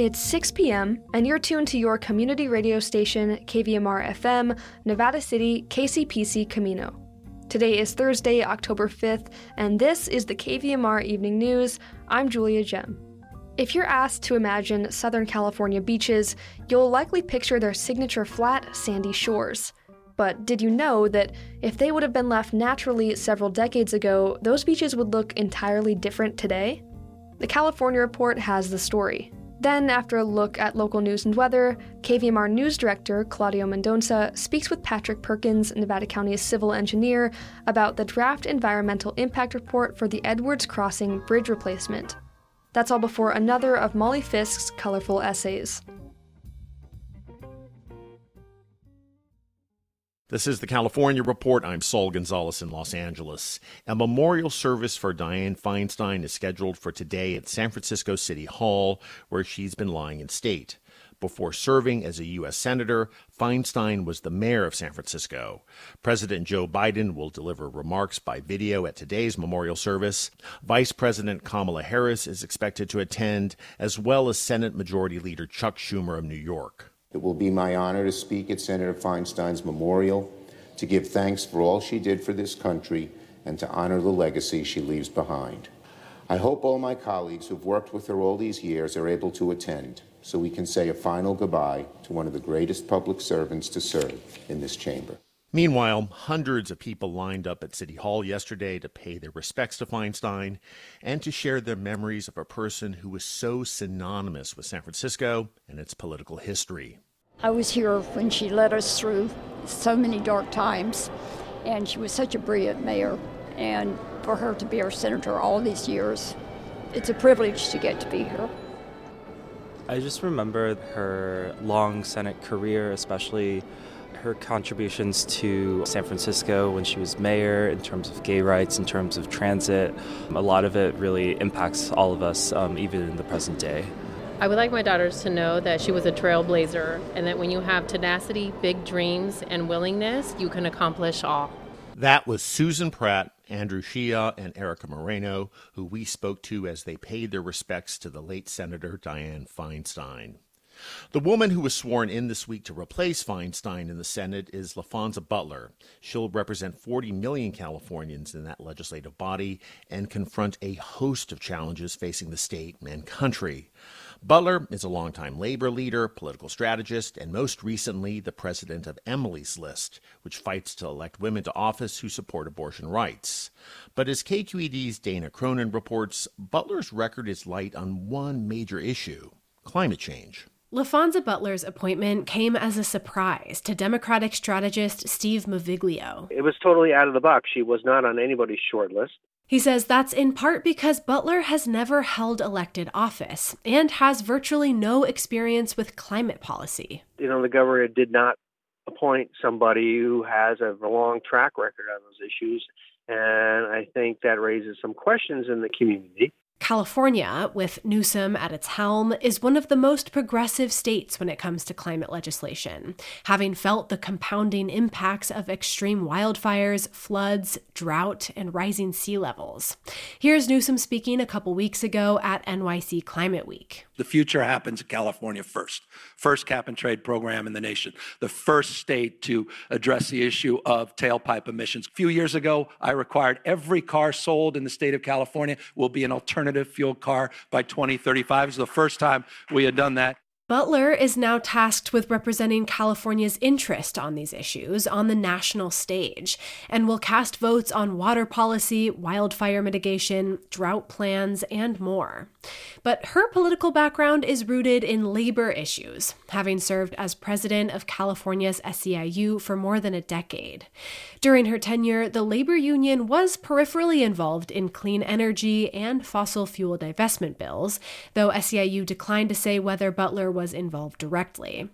It's 6 p.m., and you're tuned to your community radio station, KVMR FM, Nevada City, KCPC Camino. Today is Thursday, October 5th, and this is the KVMR Evening News. I'm Julia Gem. If you're asked to imagine Southern California beaches, you'll likely picture their signature flat, sandy shores. But did you know that if they would have been left naturally several decades ago, those beaches would look entirely different today? The California Report has the story. Then, after a look at local news and weather, KVMR News Director Claudio Mendonça speaks with Patrick Perkins, Nevada County's civil engineer, about the draft environmental impact report for the Edwards Crossing bridge replacement. That's all before another of Molly Fisk's colorful essays. This is the California Report. I'm Saul Gonzalez in Los Angeles. A memorial service for Dianne Feinstein is scheduled for today at San Francisco City Hall, where she's been lying in state. Before serving as a U.S. Senator, Feinstein was the mayor of San Francisco. President Joe Biden will deliver remarks by video at today's memorial service. Vice President Kamala Harris is expected to attend, as well as Senate Majority Leader Chuck Schumer of New York. It will be my honor to speak at Senator Feinstein's memorial, to give thanks for all she did for this country, and to honor the legacy she leaves behind. I hope all my colleagues who've worked with her all these years are able to attend so we can say a final goodbye to one of the greatest public servants to serve in this chamber. Meanwhile, hundreds of people lined up at City Hall yesterday to pay their respects to Feinstein and to share their memories of a person who was so synonymous with San Francisco and its political history. I was here when she led us through so many dark times, and she was such a brilliant mayor. And for her to be our senator all these years, it's a privilege to get to be here. I just remember her long Senate career, especially her contributions to San Francisco when she was mayor in terms of gay rights, in terms of transit. A lot of it really impacts all of us, um, even in the present day. I would like my daughters to know that she was a trailblazer and that when you have tenacity, big dreams, and willingness, you can accomplish all. That was Susan Pratt, Andrew Shea, and Erica Moreno, who we spoke to as they paid their respects to the late Senator Dianne Feinstein. The woman who was sworn in this week to replace Feinstein in the Senate is Laphonza Butler. She'll represent 40 million Californians in that legislative body and confront a host of challenges facing the state and country. Butler is a longtime labor leader, political strategist, and most recently the president of Emily's List, which fights to elect women to office who support abortion rights. But as KQED's Dana Cronin reports, Butler's record is light on one major issue climate change. Laphonza Butler's appointment came as a surprise to Democratic strategist Steve Maviglio. It was totally out of the box. She was not on anybody's short list. He says that's in part because Butler has never held elected office and has virtually no experience with climate policy. You know, the governor did not appoint somebody who has a long track record on those issues. And I think that raises some questions in the community. California, with Newsom at its helm, is one of the most progressive states when it comes to climate legislation, having felt the compounding impacts of extreme wildfires, floods, drought, and rising sea levels. Here's Newsom speaking a couple weeks ago at NYC Climate Week. The future happens in California first. First cap and trade program in the nation. The first state to address the issue of tailpipe emissions. A few years ago, I required every car sold in the state of California will be an alternative alternative fuel car by 2035. It's the first time we had done that. Butler is now tasked with representing California's interest on these issues on the national stage and will cast votes on water policy, wildfire mitigation, drought plans, and more. But her political background is rooted in labor issues, having served as president of California's SEIU for more than a decade. During her tenure, the labor union was peripherally involved in clean energy and fossil fuel divestment bills, though SEIU declined to say whether Butler was involved directly.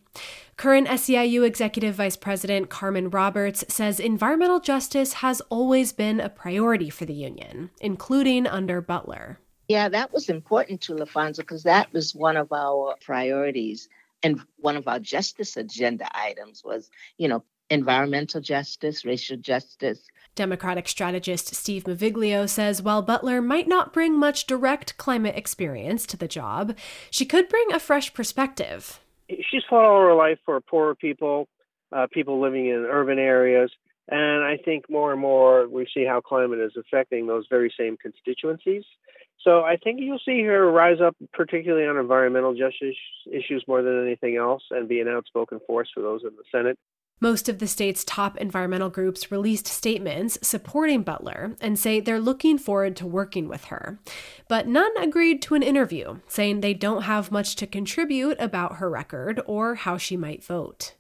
Current SEIU Executive Vice President Carmen Roberts says environmental justice has always been a priority for the union, including under Butler. Yeah, that was important to Laphonza because that was one of our priorities. And one of our justice agenda items was, you know, environmental justice, racial justice. Democratic strategist Steve Maviglio says while Butler might not bring much direct climate experience to the job, she could bring a fresh perspective. She's fought all her life for poorer people, uh, people living in urban areas. And I think more and more we see how climate is affecting those very same constituencies. So I think you'll see her rise up, particularly on environmental justice issues more than anything else, and be an outspoken force for those in the Senate. Most of the state's top environmental groups released statements supporting Butler and say they're looking forward to working with her. But none agreed to an interview, saying they don't have much to contribute about her record or how she might vote.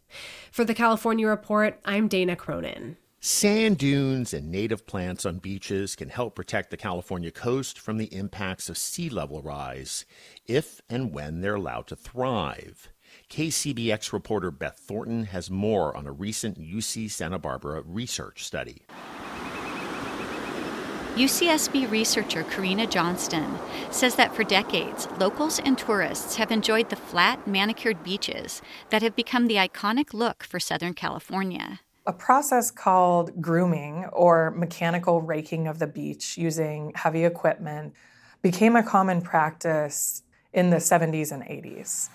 For the California Report, I'm Dana Cronin. Sand dunes and native plants on beaches can help protect the California coast from the impacts of sea level rise if and when they're allowed to thrive. KCBX reporter Beth Thornton has more on a recent UC Santa Barbara research study. UCSB researcher Karina Johnston says that for decades, locals and tourists have enjoyed the flat, manicured beaches that have become the iconic look for Southern California. A process called grooming or mechanical raking of the beach using heavy equipment became a common practice in the 70s and 80s.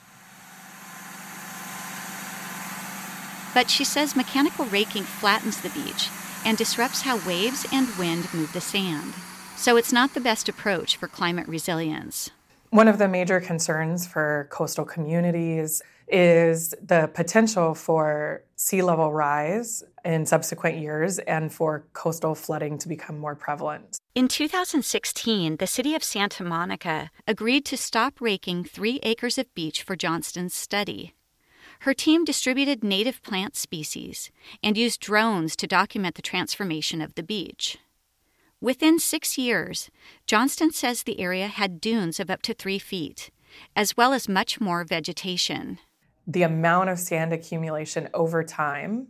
But she says mechanical raking flattens the beach and disrupts how waves and wind move the sand. So it's not the best approach for climate resilience. One of the major concerns for coastal communities is the potential for sea level rise in subsequent years and for coastal flooding to become more prevalent. In 2016, the city of Santa Monica agreed to stop raking three acres of beach for Johnston's study. Her team distributed native plant species and used drones to document the transformation of the beach. Within six years, Johnston says the area had dunes of up to three feet, as well as much more vegetation. The amount of sand accumulation over time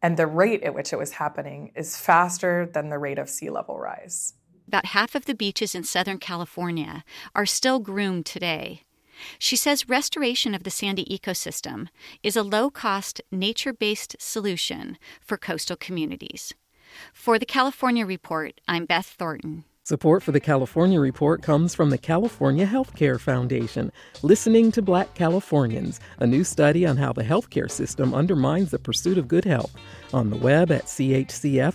and the rate at which it was happening is faster than the rate of sea level rise. About half of the beaches in Southern California are still groomed today, she says restoration of the sandy ecosystem is a low cost, nature based solution for coastal communities. For the California Report, I'm Beth Thornton. Support for the California Report comes from the California Healthcare Foundation, Listening to Black Californians, a new study on how the healthcare system undermines the pursuit of good health, on the web at chcf.org/lbca.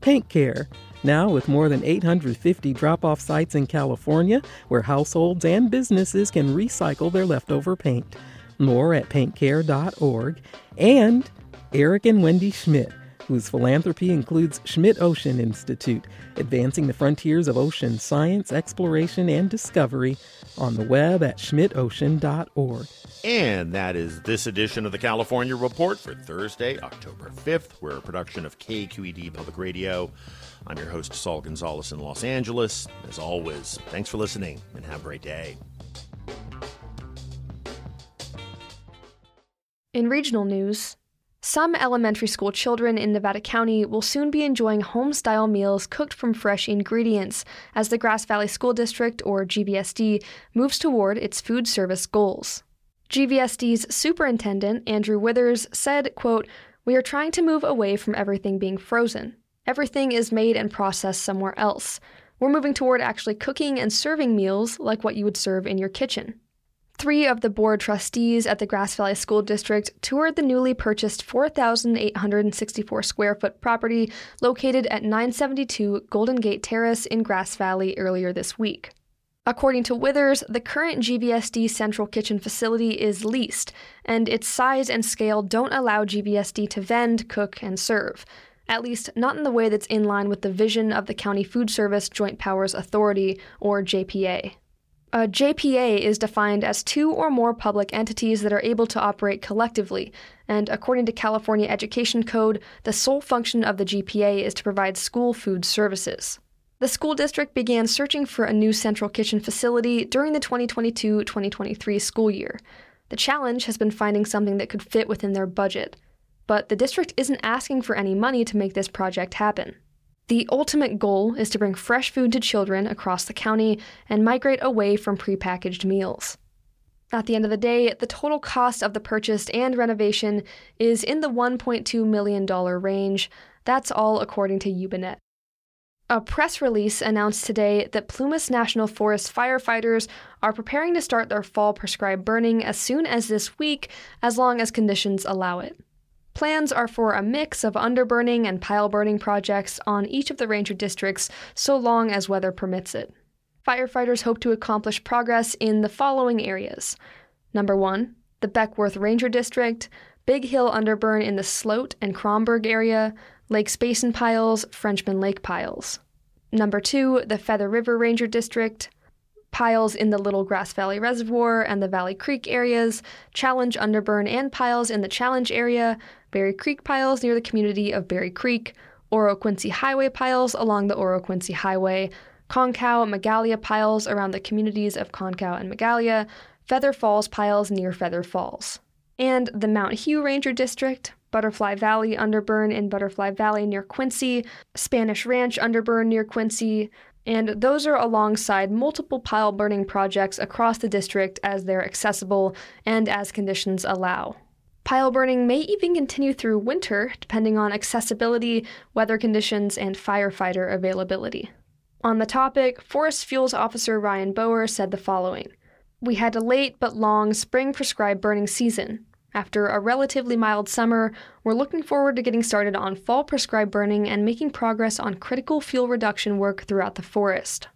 Paint Care now, with more than 850 drop off sites in California where households and businesses can recycle their leftover paint. More at paintcare.org. And Eric and Wendy Schmidt, whose philanthropy includes Schmidt Ocean Institute, advancing the frontiers of ocean science, exploration, and discovery on the web at schmidtocean.org. And that is this edition of the California Report for Thursday, October 5th. We're a production of KQED Public Radio. I'm your host, Saul Gonzalez in Los Angeles. As always, thanks for listening and have a great day. In regional news, some elementary school children in Nevada County will soon be enjoying home style meals cooked from fresh ingredients as the Grass Valley School District, or GVSD, moves toward its food service goals. GVSD's superintendent, Andrew Withers, said, quote, We are trying to move away from everything being frozen. Everything is made and processed somewhere else. We're moving toward actually cooking and serving meals like what you would serve in your kitchen. Three of the board trustees at the Grass Valley School District toured the newly purchased 4,864 square foot property located at 972 Golden Gate Terrace in Grass Valley earlier this week. According to Withers, the current GVSD central kitchen facility is leased, and its size and scale don't allow GVSD to vend, cook, and serve at least not in the way that's in line with the vision of the County Food Service Joint Powers Authority, or JPA. A JPA is defined as two or more public entities that are able to operate collectively, and according to California Education Code, the sole function of the JPA is to provide school food services. The school district began searching for a new central kitchen facility during the 2022 2023 school year. The challenge has been finding something that could fit within their budget but the district isn't asking for any money to make this project happen. The ultimate goal is to bring fresh food to children across the county and migrate away from prepackaged meals. At the end of the day, the total cost of the purchase and renovation is in the $1.2 million range. That's all according to YubaNet. A press release announced today that Plumas National Forest firefighters are preparing to start their fall prescribed burning as soon as this week, as long as conditions allow it. Plans are for a mix of underburning and pile burning projects on each of the ranger districts so long as weather permits it. Firefighters hope to accomplish progress in the following areas. Number one, the Beckwourth Ranger District, Big Hill Underburn in the Sloat and Cromberg area, Lakes Basin Piles, Frenchman Lake Piles. Number two, the Feather River Ranger District, piles in the Little Grass Valley Reservoir and the Valley Creek areas, Challenge Underburn and piles in the Challenge area, Berry Creek piles near the community of Berry Creek, Oro Quincy Highway piles along the Oro Quincy Highway, Concow Magalia piles around the communities of Concow and Magalia, Feather Falls piles near Feather Falls. And the Mount Hough Ranger District, Butterfly Valley Underburn in Butterfly Valley near Quincy, Spanish Ranch Underburn near Quincy, and those are alongside multiple pile burning projects across the district as they're accessible and as conditions allow. Pile burning may even continue through winter, depending on accessibility, weather conditions, and firefighter availability. On the topic, Forest Fuels Officer Ryan Bower said the following We had a late but long spring prescribed burning season. After a relatively mild summer, we're looking forward to getting started on fall prescribed burning and making progress on critical fuel reduction work throughout the forest.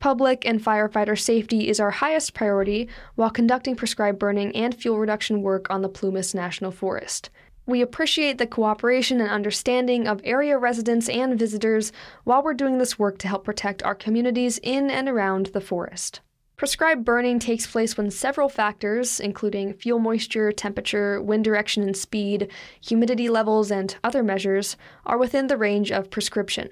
Public and firefighter safety is our highest priority while conducting prescribed burning and fuel reduction work on the Plumas National Forest. We appreciate the cooperation and understanding of area residents and visitors while we're doing this work to help protect our communities in and around the forest. Prescribed burning takes place when several factors, including fuel moisture, temperature, wind direction and speed, humidity levels, and other measures, are within the range of prescription.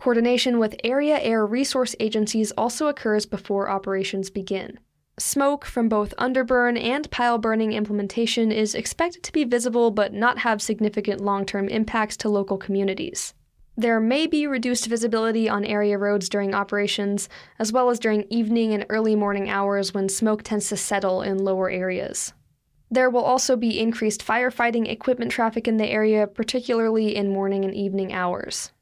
Coordination with area air resource agencies also occurs before operations begin. Smoke from both underburn and pile burning implementation is expected to be visible but not have significant long term impacts to local communities. There may be reduced visibility on area roads during operations, as well as during evening and early morning hours when smoke tends to settle in lower areas. There will also be increased firefighting equipment traffic in the area, particularly in morning and evening hours.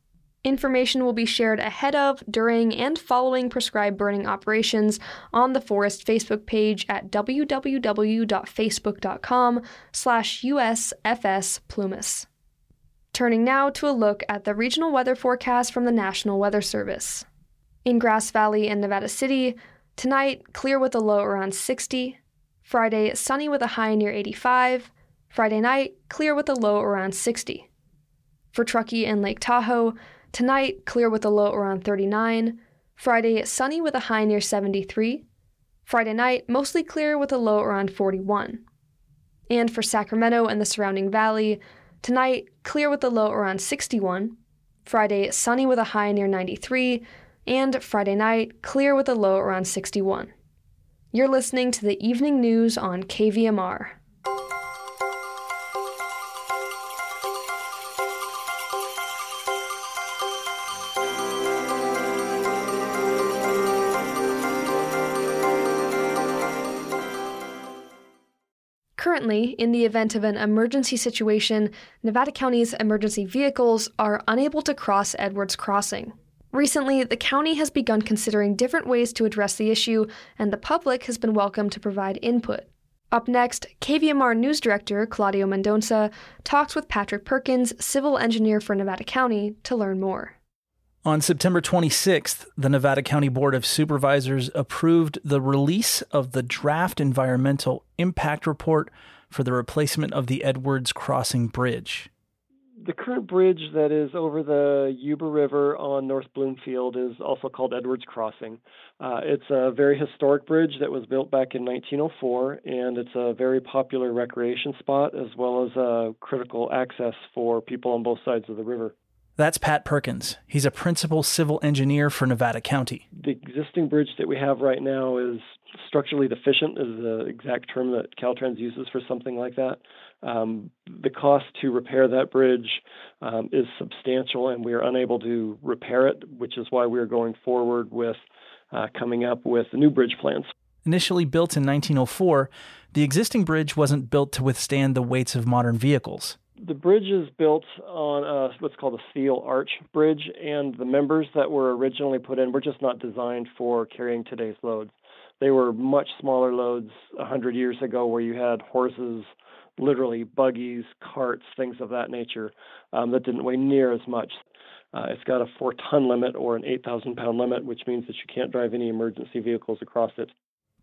Information will be shared ahead of, during, and following prescribed burning operations on the Forest Facebook page at www.facebook.com slash usfsplumas. Turning now to a look at the regional weather forecast from the National Weather Service. In Grass Valley and Nevada City, tonight clear with a low around 60, Friday sunny with a high near 85, Friday night clear with a low around 60. For Truckee and Lake Tahoe, tonight clear with a low around 39, Friday sunny with a high near 73, Friday night mostly clear with a low around 41. And for Sacramento and the surrounding valley, Tonight, clear with a low around 61. Friday, sunny with a high near 93. And Friday night, clear with a low around 61. You're listening to the evening news on KVMR. Currently, in the event of an emergency situation, Nevada County's emergency vehicles are unable to cross Edwards Crossing. Recently, the county has begun considering different ways to address the issue, and the public has been welcome to provide input. Up next, KVMR News Director Claudio Mendonça talks with Patrick Perkins, civil engineer for Nevada County, to learn more. On September 26th, the Nevada County Board of Supervisors approved the release of the draft environmental impact report for the replacement of the Edwards Crossing Bridge. The current bridge that is over the Yuba River on North Bloomfield is also called Edwards Crossing. Uh, it's a very historic bridge that was built back in 1904, and it's a very popular recreation spot as well as a critical access for people on both sides of the river. That's Pat Perkins. He's a principal civil engineer for Nevada County. The existing bridge that we have right now is structurally deficient, is the exact term that Caltrans uses for something like that. Um, the cost to repair that bridge um, is substantial, and we are unable to repair it, which is why we are going forward with uh, coming up with new bridge plans. Initially built in 1904, the existing bridge wasn't built to withstand the weights of modern vehicles. The bridge is built on a, what's called a steel arch bridge, and the members that were originally put in were just not designed for carrying today's loads. They were much smaller loads 100 years ago, where you had horses, literally buggies, carts, things of that nature um, that didn't weigh near as much. Uh, it's got a four ton limit or an 8,000 pound limit, which means that you can't drive any emergency vehicles across it.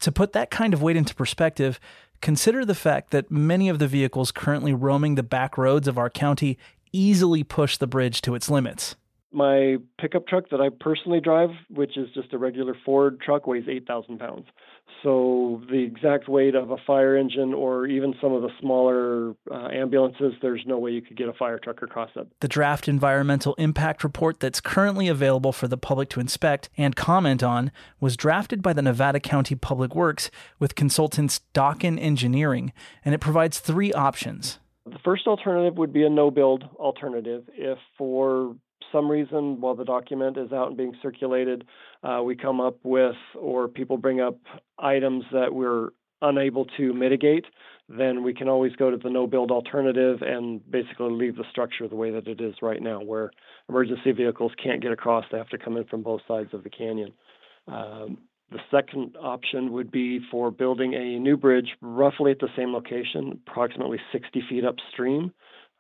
To put that kind of weight into perspective, consider the fact that many of the vehicles currently roaming the back roads of our county easily push the bridge to its limits. My pickup truck that I personally drive, which is just a regular Ford truck, weighs 8,000 pounds. So the exact weight of a fire engine or even some of the smaller uh, ambulances, there's no way you could get a fire truck across that. The draft environmental impact report that's currently available for the public to inspect and comment on was drafted by the Nevada County Public Works with consultants Dokken Engineering, and it provides three options. The first alternative would be a no build alternative. If for some reason, while the document is out and being circulated, uh, we come up with or people bring up items that we're unable to mitigate, then we can always go to the no build alternative and basically leave the structure the way that it is right now, where emergency vehicles can't get across, they have to come in from both sides of the canyon. Um, the second option would be for building a new bridge roughly at the same location, approximately 60 feet upstream.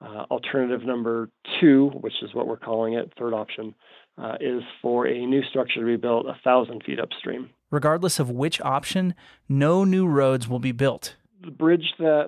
Uh, alternative number two, which is what we're calling it, third option, uh, is for a new structure to be built a thousand feet upstream. Regardless of which option, no new roads will be built. The bridge that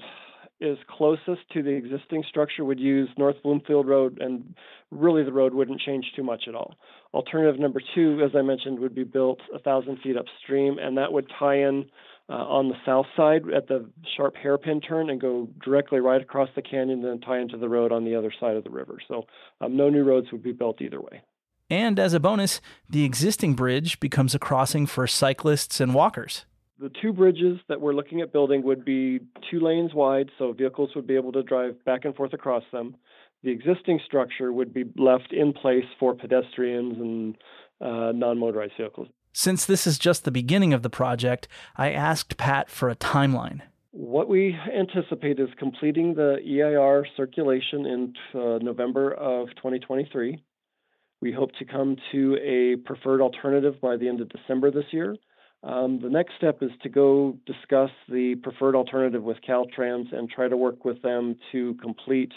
is closest to the existing structure would use North Bloomfield Road, and really the road wouldn't change too much at all. Alternative number two, as I mentioned, would be built a thousand feet upstream, and that would tie in uh, on the south side at the sharp hairpin turn and go directly right across the canyon, then tie into the road on the other side of the river. So um, no new roads would be built either way. And as a bonus, the existing bridge becomes a crossing for cyclists and walkers. The two bridges that we're looking at building would be two lanes wide, so vehicles would be able to drive back and forth across them. The existing structure would be left in place for pedestrians and uh, non motorized vehicles. Since this is just the beginning of the project, I asked Pat for a timeline. What we anticipate is completing the EIR circulation in uh, November of 2023. We hope to come to a preferred alternative by the end of December this year. Um, the next step is to go discuss the preferred alternative with Caltrans and try to work with them to complete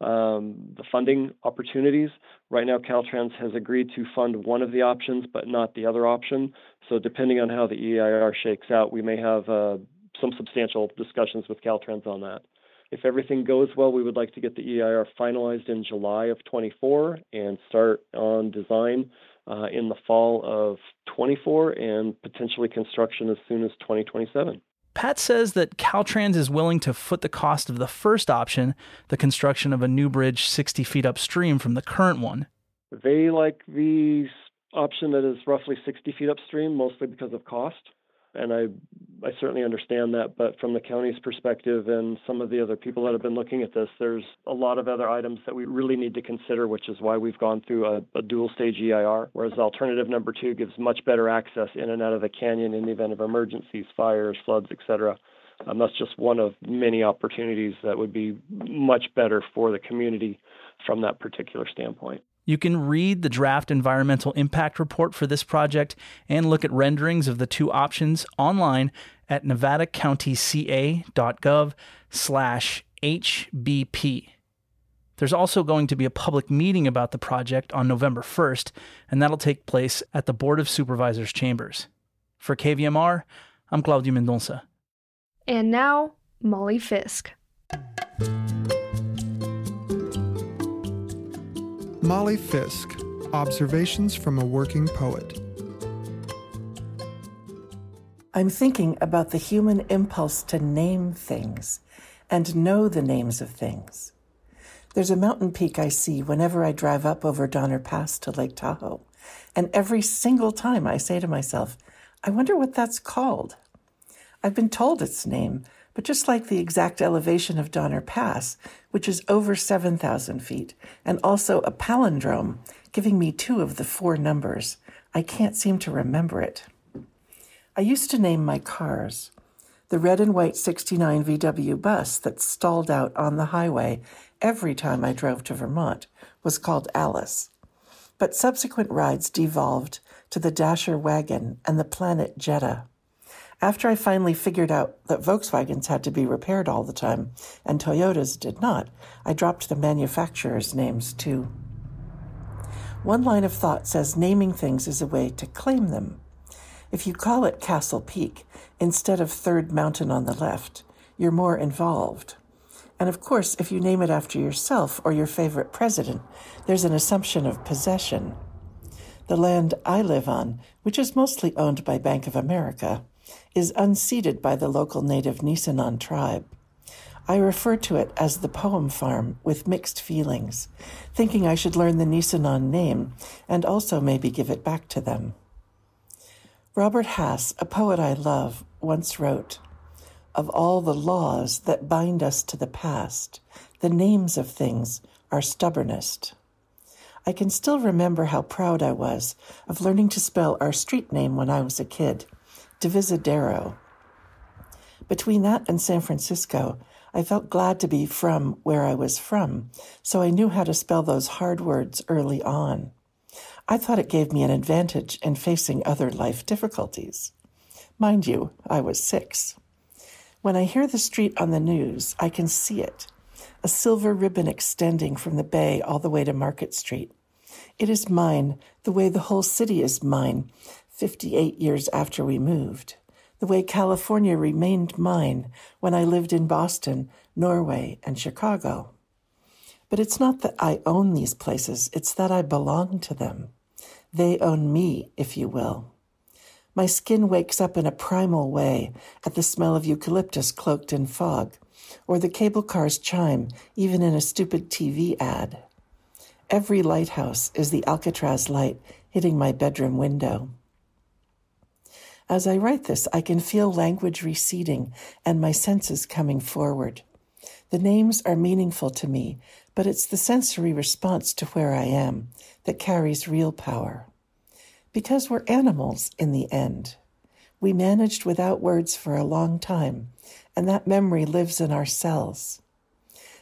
um, the funding opportunities. Right now, Caltrans has agreed to fund one of the options, but not the other option. So, depending on how the EIR shakes out, we may have uh, some substantial discussions with Caltrans on that. If everything goes well, we would like to get the EIR finalized in July of 24 and start on design uh, in the fall of 24 and potentially construction as soon as 2027. Pat says that Caltrans is willing to foot the cost of the first option, the construction of a new bridge 60 feet upstream from the current one. They like the option that is roughly 60 feet upstream, mostly because of cost and I I certainly understand that. But from the county's perspective and some of the other people that have been looking at this, there's a lot of other items that we really need to consider, which is why we've gone through a, a dual stage EIR. Whereas alternative number two gives much better access in and out of the canyon in the event of emergencies, fires, floods, etc. Um, that's just one of many opportunities that would be much better for the community from that particular standpoint. You can read the draft environmental impact report for this project and look at renderings of the two options online at nevadacountyca.gov slash HBP. There's also going to be a public meeting about the project on November 1st, and that'll take place at the Board of Supervisors chambers. For KVMR, I'm Claudio Mendonça. And now, Molly Fisk. Molly Fisk Observations from a Working Poet. I'm thinking about the human impulse to name things and know the names of things. There's a mountain peak I see whenever I drive up over Donner Pass to Lake Tahoe, and every single time I say to myself, I wonder what that's called. I've been told its name, but just like the exact elevation of Donner Pass, which is over 7,000 feet, and also a palindrome, giving me two of the four numbers, I can't seem to remember it. I used to name my cars. The red and white 69 VW bus that stalled out on the highway every time I drove to Vermont was called Alice. But subsequent rides devolved to the Dasher wagon and the Planet Jetta. After I finally figured out that Volkswagens had to be repaired all the time and Toyotas did not, I dropped the manufacturers' names too. One line of thought says naming things is a way to claim them. If you call it Castle Peak instead of Third Mountain on the left, you're more involved. And of course, if you name it after yourself or your favorite president, there's an assumption of possession. The land I live on, which is mostly owned by Bank of America, is unceded by the local native Nisenan tribe. I refer to it as the poem farm with mixed feelings, thinking I should learn the Nisenan name and also maybe give it back to them. Robert Hass, a poet I love, once wrote, Of all the laws that bind us to the past, the names of things are stubbornest. I can still remember how proud I was of learning to spell our street name when I was a kid, Divisadero. Between that and San Francisco, I felt glad to be from where I was from, so I knew how to spell those hard words early on. I thought it gave me an advantage in facing other life difficulties. Mind you, I was six. When I hear the street on the news, I can see it a silver ribbon extending from the bay all the way to Market Street. It is mine, the way the whole city is mine, 58 years after we moved the way California remained mine when I lived in Boston, Norway, and Chicago. But it's not that I own these places, it's that I belong to them. They own me, if you will. My skin wakes up in a primal way at the smell of eucalyptus cloaked in fog, or the cable car's chime, even in a stupid TV ad. Every lighthouse is the Alcatraz light hitting my bedroom window. As I write this, I can feel language receding and my senses coming forward. The names are meaningful to me, but it's the sensory response to where I am that carries real power. Because we're animals in the end. We managed without words for a long time, and that memory lives in our cells.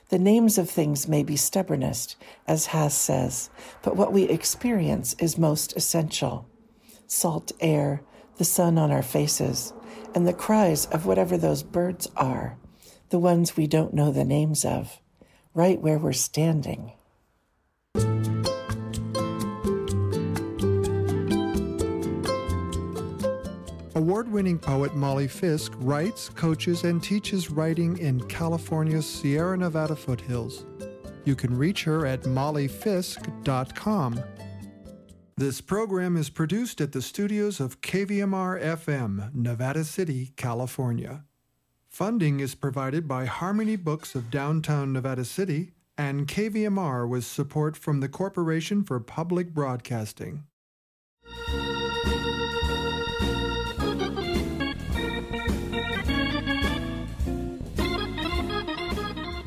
The names of things may be stubbornest, as Hass says, but what we experience is most essential. Salt air, the sun on our faces, and the cries of whatever those birds are, the ones we don't know the names of, right where we're standing. Award winning poet Molly Fisk writes, coaches, and teaches writing in California's Sierra Nevada foothills. You can reach her at mollyfisk.com. This program is produced at the studios of KVMR FM, Nevada City, California. Funding is provided by Harmony Books of downtown Nevada City and KVMR with support from the Corporation for Public Broadcasting.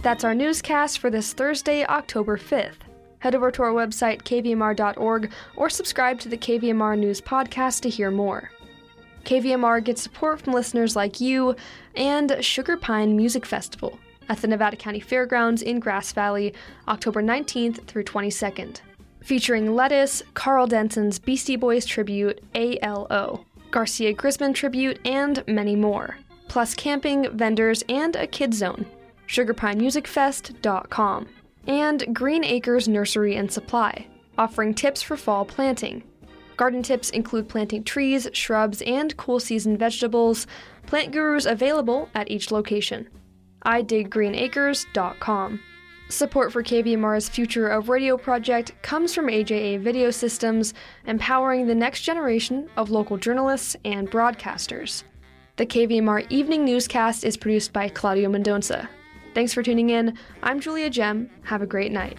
That's our newscast for this Thursday, October 5th. Head over to our website, kvmr.org, or subscribe to the KVMR News Podcast to hear more. KVMR gets support from listeners like you and Sugar Pine Music Festival at the Nevada County Fairgrounds in Grass Valley, October 19th through 22nd. Featuring Lettuce, Karl Denson's Beastie Boys tribute, ALO, Garcia Grisman tribute, and many more. Plus camping, vendors, and a kid zone. SugarPineMusicFest.com and Green Acres Nursery and Supply, offering tips for fall planting. Garden tips include planting trees, shrubs, and cool season vegetables. Plant gurus available at each location. idiggreenacres.com. Support for KVMR's Future of Radio project comes from AJA Video Systems, empowering the next generation of local journalists and broadcasters. The KVMR Evening Newscast is produced by Claudio Mendonça. Thanks for tuning in. I'm Julia Gem. Have a great night.